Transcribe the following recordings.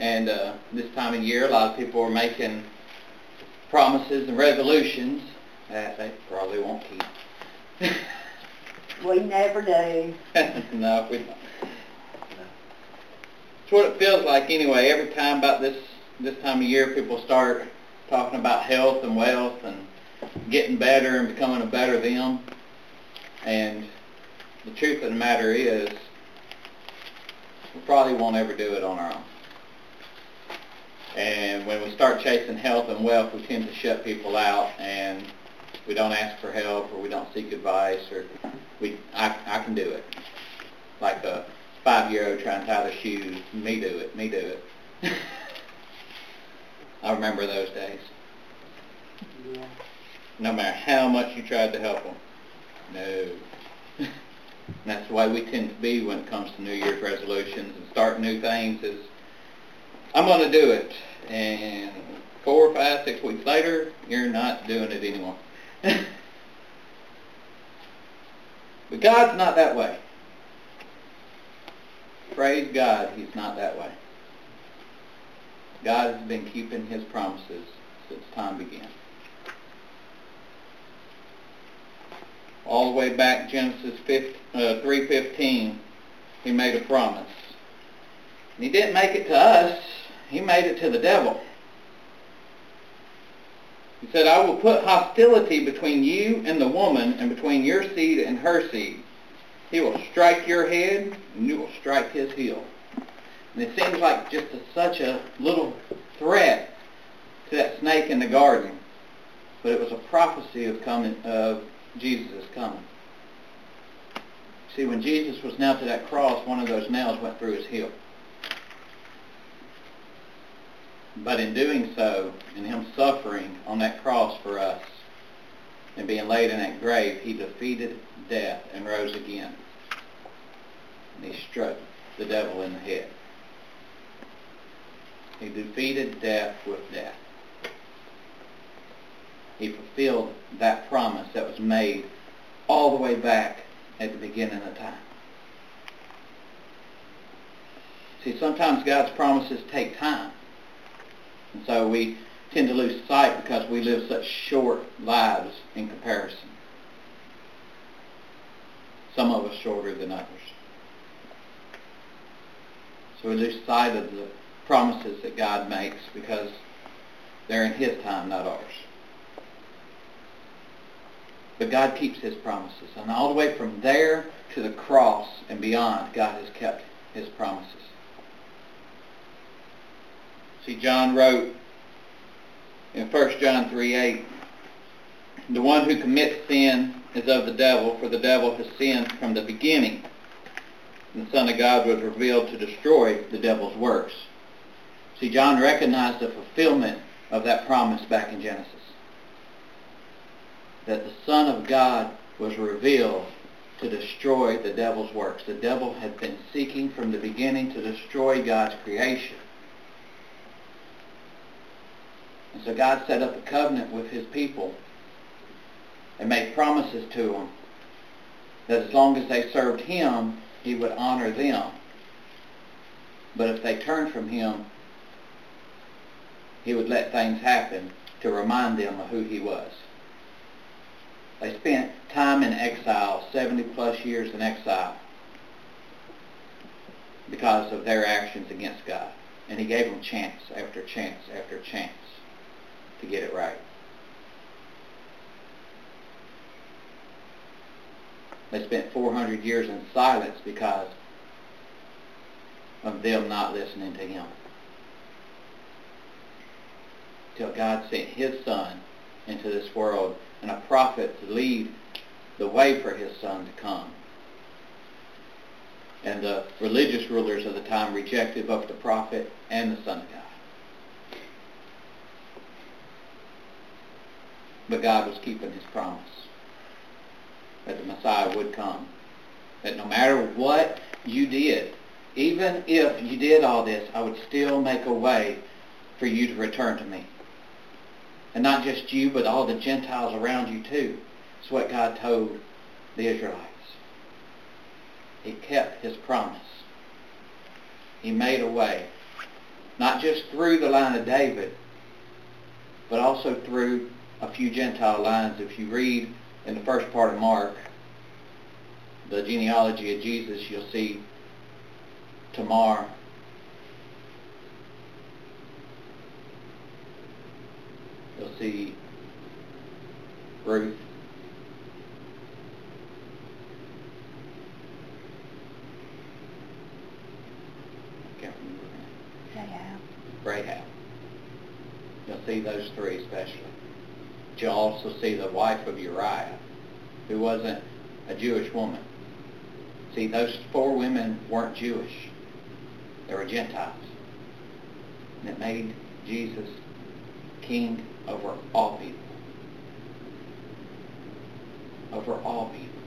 And uh, this time of year, a lot of people are making promises and resolutions that they probably won't keep. We never do. no, we don't. It's what it feels like anyway. Every time about this this time of year, people start talking about health and wealth and getting better and becoming a better them. And the truth of the matter is, we probably won't ever do it on our own. And when we start chasing health and wealth, we tend to shut people out and we don't ask for help or we don't seek advice or we I, I can do it. Like a five-year-old trying to tie their shoes. Me do it. Me do it. I remember those days. Yeah. No matter how much you tried to help them. No. and that's the way we tend to be when it comes to New Year's resolutions and starting new things is, I'm going to do it. And four, five, six weeks later, you're not doing it anymore. but God's not that way. Praise God, He's not that way. God has been keeping His promises since time began. All the way back Genesis 5, uh, 3.15, He made a promise. And He didn't make it to us. He made it to the devil. He said, I will put hostility between you and the woman and between your seed and her seed. He will strike your head and you will strike his heel. And it seems like just a, such a little threat to that snake in the garden. But it was a prophecy of coming of Jesus' coming. See, when Jesus was nailed to that cross, one of those nails went through his heel. But in doing so, in him suffering on that cross for us, and being laid in that grave, he defeated death and rose again. And he struck the devil in the head. He defeated death with death. He fulfilled that promise that was made all the way back at the beginning of time. See, sometimes God's promises take time. And so we tend to lose sight because we live such short lives in comparison. Some of us shorter than others. So we lose sight of the promises that God makes because they're in His time, not ours. But God keeps His promises. And all the way from there to the cross and beyond, God has kept His promises. See, John wrote in 1 John 3, 8, The one who commits sin is of the devil, for the devil has sinned from the beginning. And the Son of God was revealed to destroy the devil's works. See, John recognized the fulfillment of that promise back in Genesis. That the Son of God was revealed to destroy the devil's works. The devil had been seeking from the beginning to destroy God's creation. And so God set up a covenant with his people and made promises to them that as long as they served him, he would honor them. But if they turned from him, he would let things happen to remind them of who he was. They spent time in exile, 70 plus years in exile, because of their actions against God. And he gave them chance after chance after chance to get it right. They spent 400 years in silence because of them not listening to him. Till God sent his son into this world and a prophet to lead the way for his son to come. And the religious rulers of the time rejected both the prophet and the son of God. But God was keeping his promise that the Messiah would come. That no matter what you did, even if you did all this, I would still make a way for you to return to me. And not just you, but all the Gentiles around you too. It's what God told the Israelites. he kept his promise. He made a way, not just through the line of David, but also through a few Gentile lines. If you read in the first part of Mark, the genealogy of Jesus, you'll see Tamar. You'll see Ruth. Can't remember her. Rahab. You'll see those three especially. You'll also see the wife of Uriah, who wasn't a Jewish woman. See, those four women weren't Jewish. They were Gentiles. And it made Jesus king over all people. Over all people.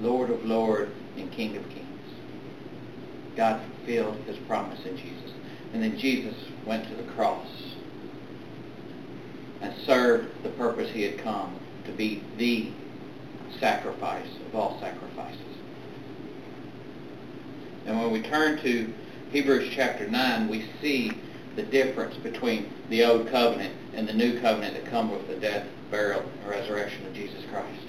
Lord of lords and King of kings. God fulfilled his promise in Jesus. And then Jesus went to the cross and served the purpose he had come to be the sacrifice of all sacrifices. And when we turn to Hebrews chapter 9, we see the difference between the old covenant and the new covenant that come with the death, burial, and resurrection of Jesus Christ.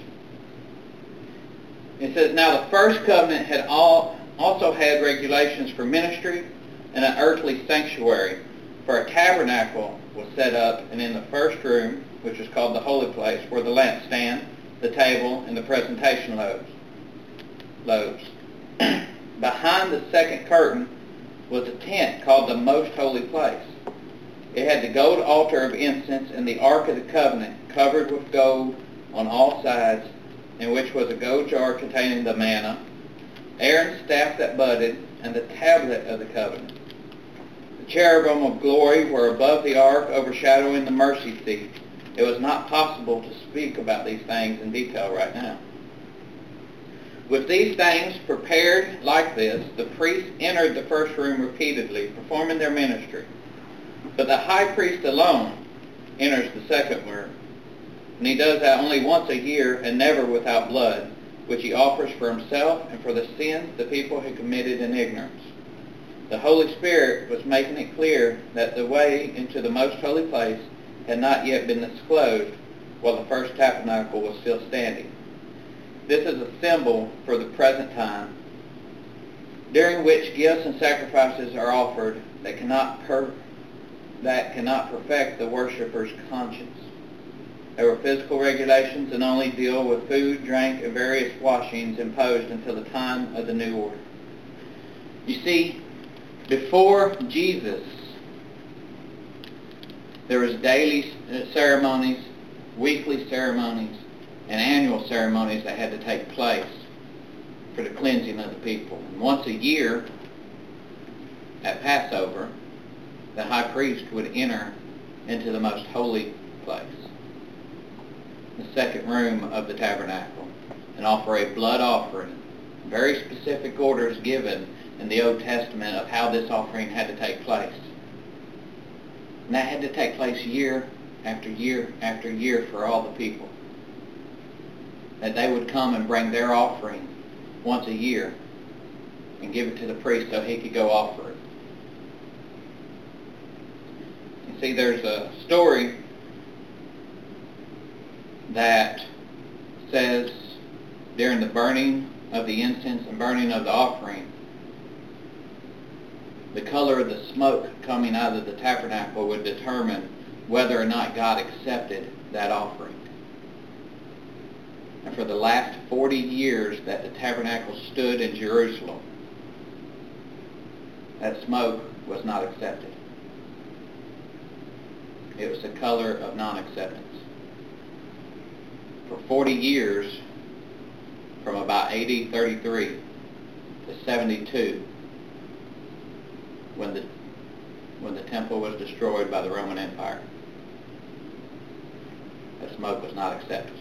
It says, Now the first covenant had all, also had regulations for ministry and an earthly sanctuary, for a tabernacle was set up, and in the first room, which was called the holy place, were the lampstand, the table, and the presentation loaves. loaves. Behind the second curtain was a tent called the most holy place. It had the gold altar of incense and the ark of the covenant covered with gold on all sides, in which was a gold jar containing the manna, Aaron's staff that budded, and the tablet of the covenant. Cherubim of glory were above the ark, overshadowing the mercy seat. It was not possible to speak about these things in detail right now. With these things prepared like this, the priests entered the first room repeatedly, performing their ministry. But the high priest alone enters the second room, and he does that only once a year and never without blood, which he offers for himself and for the sins the people had committed in ignorance. The Holy Spirit was making it clear that the way into the most holy place had not yet been disclosed while the first tabernacle was still standing. This is a symbol for the present time, during which gifts and sacrifices are offered that cannot per- that cannot perfect the worshipper's conscience. There were physical regulations and only deal with food, drink, and various washings imposed until the time of the new order. You see, before Jesus, there was daily uh, ceremonies, weekly ceremonies, and annual ceremonies that had to take place for the cleansing of the people. And once a year, at Passover, the high priest would enter into the most holy place, the second room of the tabernacle, and offer a blood offering. Very specific orders given in the Old Testament of how this offering had to take place. And that had to take place year after year after year for all the people. That they would come and bring their offering once a year and give it to the priest so he could go offer it. You see, there's a story that says during the burning of the incense and burning of the offering, the color of the smoke coming out of the tabernacle would determine whether or not God accepted that offering. And for the last 40 years that the tabernacle stood in Jerusalem, that smoke was not accepted. It was the color of non-acceptance. For 40 years, from about AD 33 to 72, when the when the temple was destroyed by the Roman Empire. That smoke was not accepted.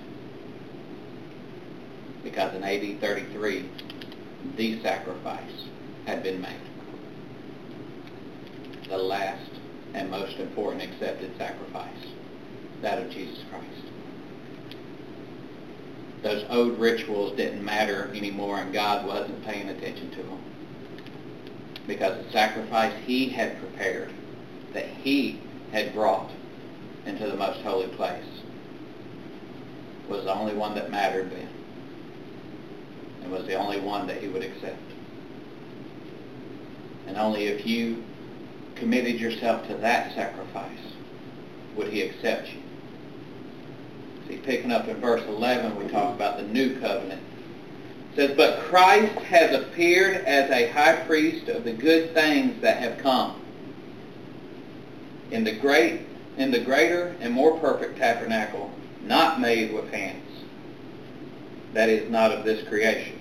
Because in AD 33, the sacrifice had been made. The last and most important accepted sacrifice, that of Jesus Christ. those old rituals didn't matter anymore and God wasn't paying attention to them. Because the sacrifice he had prepared, that he had brought into the most holy place, was the only one that mattered then. And was the only one that he would accept. And only if you committed yourself to that sacrifice would he accept you. See, picking up in verse 11, we talk about the new covenant. Says, But Christ has appeared as a high priest of the good things that have come. In the great, in the greater and more perfect tabernacle, not made with hands. That is not of this creation.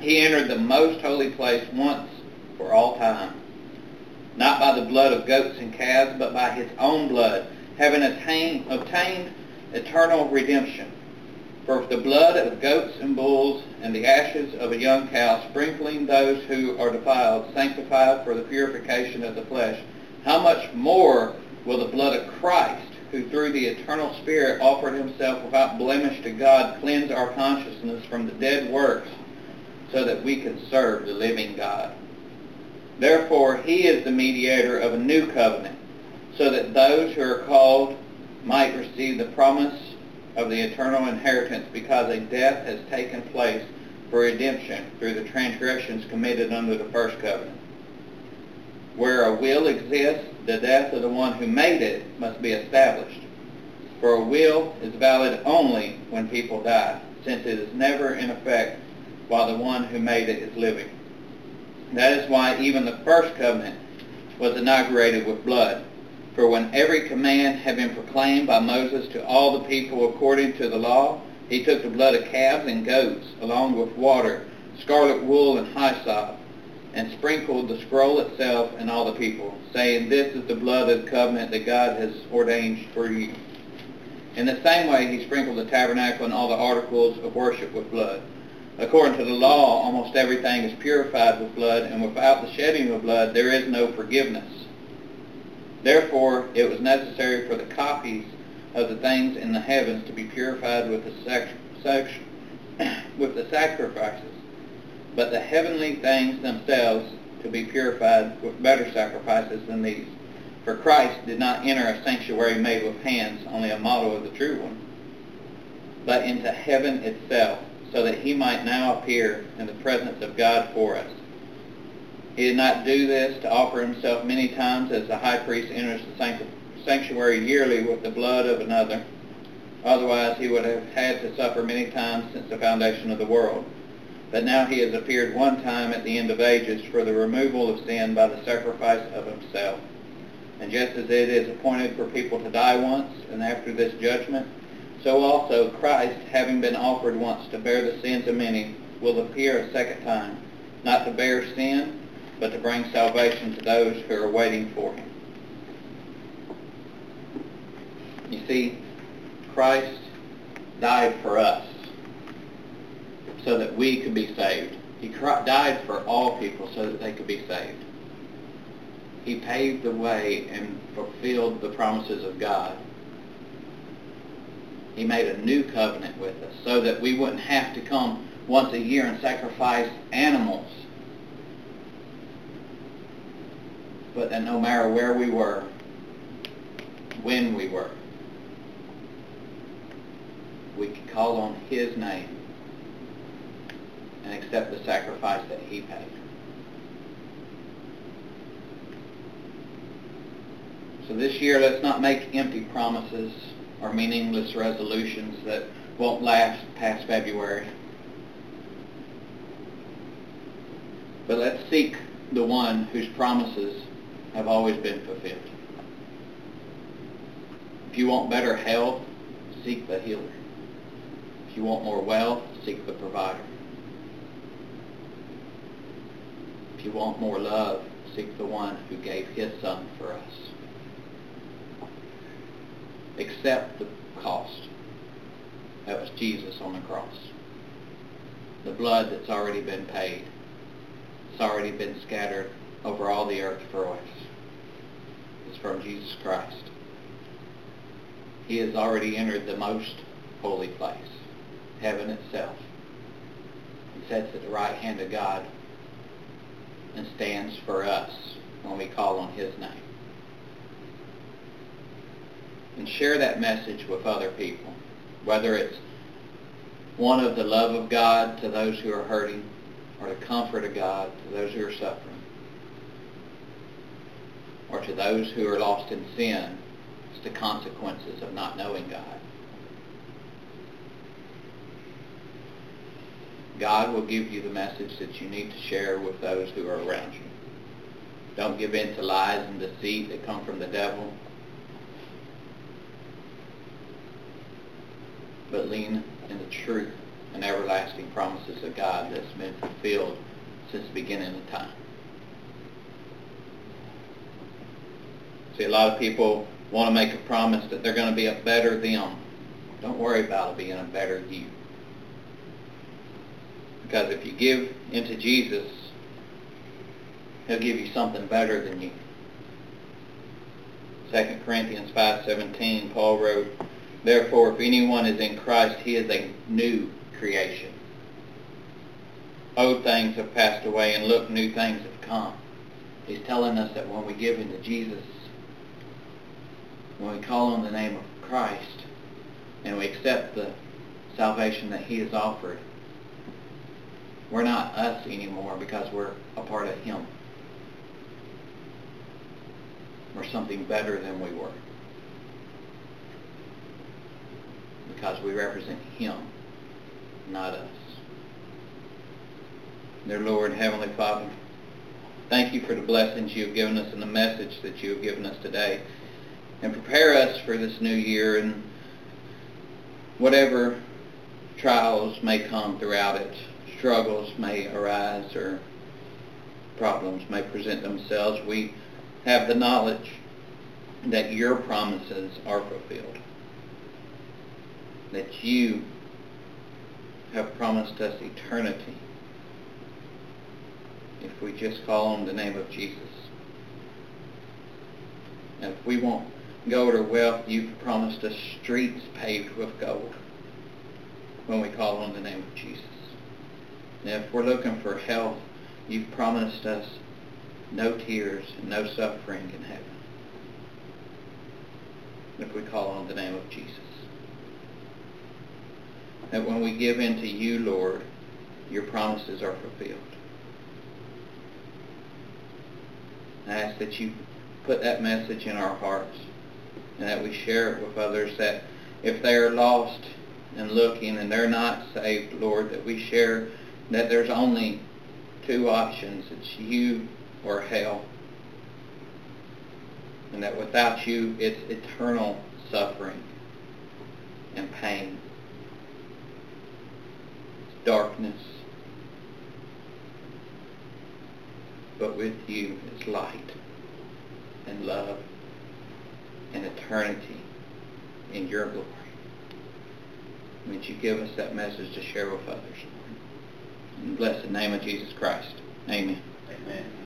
He entered the most holy place once for all time, not by the blood of goats and calves, but by his own blood, having attained, obtained eternal redemption. For the blood of goats and bulls and the ashes of a young cow, sprinkling those who are defiled, sanctified for the purification of the flesh, how much more will the blood of Christ, who through the eternal Spirit offered himself without blemish to God, cleanse our consciousness from the dead works, so that we can serve the living God. Therefore, he is the mediator of a new covenant, so that those who are called might receive the promise of the eternal inheritance because a death has taken place for redemption through the transgressions committed under the first covenant. Where a will exists, the death of the one who made it must be established. For a will is valid only when people die, since it is never in effect while the one who made it is living. That is why even the first covenant was inaugurated with blood. For when every command had been proclaimed by Moses to all the people according to the law, he took the blood of calves and goats, along with water, scarlet wool, and hyssop, and sprinkled the scroll itself and all the people, saying, This is the blood of the covenant that God has ordained for you. In the same way he sprinkled the tabernacle and all the articles of worship with blood. According to the law, almost everything is purified with blood, and without the shedding of blood there is no forgiveness. Therefore, it was necessary for the copies of the things in the heavens to be purified with the, sac- sac- with the sacrifices, but the heavenly things themselves to be purified with better sacrifices than these. For Christ did not enter a sanctuary made with hands, only a model of the true one, but into heaven itself, so that he might now appear in the presence of God for us. He did not do this to offer himself many times as the high priest enters the sanctuary yearly with the blood of another. Otherwise he would have had to suffer many times since the foundation of the world. But now he has appeared one time at the end of ages for the removal of sin by the sacrifice of himself. And just as it is appointed for people to die once, and after this judgment, so also Christ, having been offered once to bear the sins of many, will appear a second time, not to bear sin, but to bring salvation to those who are waiting for him. You see, Christ died for us so that we could be saved. He died for all people so that they could be saved. He paved the way and fulfilled the promises of God. He made a new covenant with us so that we wouldn't have to come once a year and sacrifice animals. But that no matter where we were, when we were, we could call on his name and accept the sacrifice that he paid. So this year, let's not make empty promises or meaningless resolutions that won't last past February. But let's seek the one whose promises have always been fulfilled. If you want better health, seek the healer. If you want more wealth, seek the provider. If you want more love, seek the one who gave his son for us. Accept the cost. That was Jesus on the cross. The blood that's already been paid. It's already been scattered over all the earth for us. It's from Jesus Christ. He has already entered the most holy place. heaven itself and sits at the right hand of God and stands for us when we call on his name. And share that message with other people, whether it's one of the love of God to those who are hurting or the comfort of God to those who are suffering or to those who are lost in sin, it's the consequences of not knowing God. God will give you the message that you need to share with those who are around you. Don't give in to lies and deceit that come from the devil. But lean in the truth and everlasting promises of God that's been fulfilled since the beginning of time. See, a lot of people want to make a promise that they're going to be a better them. Don't worry about being a better you. Because if you give into Jesus, he'll give you something better than you. 2 Corinthians 5.17, Paul wrote, Therefore, if anyone is in Christ, he is a new creation. Old things have passed away, and look, new things have come. He's telling us that when we give into Jesus, when we call on the name of Christ, and we accept the salvation that he has offered, we're not us anymore because we're a part of him. We're something better than we were. Because we represent him, not us. Dear Lord, Heavenly Father, thank you for the blessings you have given us and the message that you have given us today. And prepare us for this new year and whatever trials may come throughout it, struggles may arise or problems may present themselves, we have the knowledge that your promises are fulfilled. That you have promised us eternity if we just call on the name of Jesus. And if we want gold or wealth, you've promised us streets paved with gold when we call on the name of Jesus. And if we're looking for health, you've promised us no tears and no suffering in heaven if we call on the name of Jesus. That when we give in to you, Lord, your promises are fulfilled. I ask that you put that message in our hearts and that we share it with others that if they are lost and looking and they're not saved, Lord, that we share that there's only two options. It's you or hell. And that without you, it's eternal suffering and pain. It's darkness. But with you it's light and love and eternity in your glory. Would you give us that message to share with others? In the name of Jesus Christ. Amen. Amen.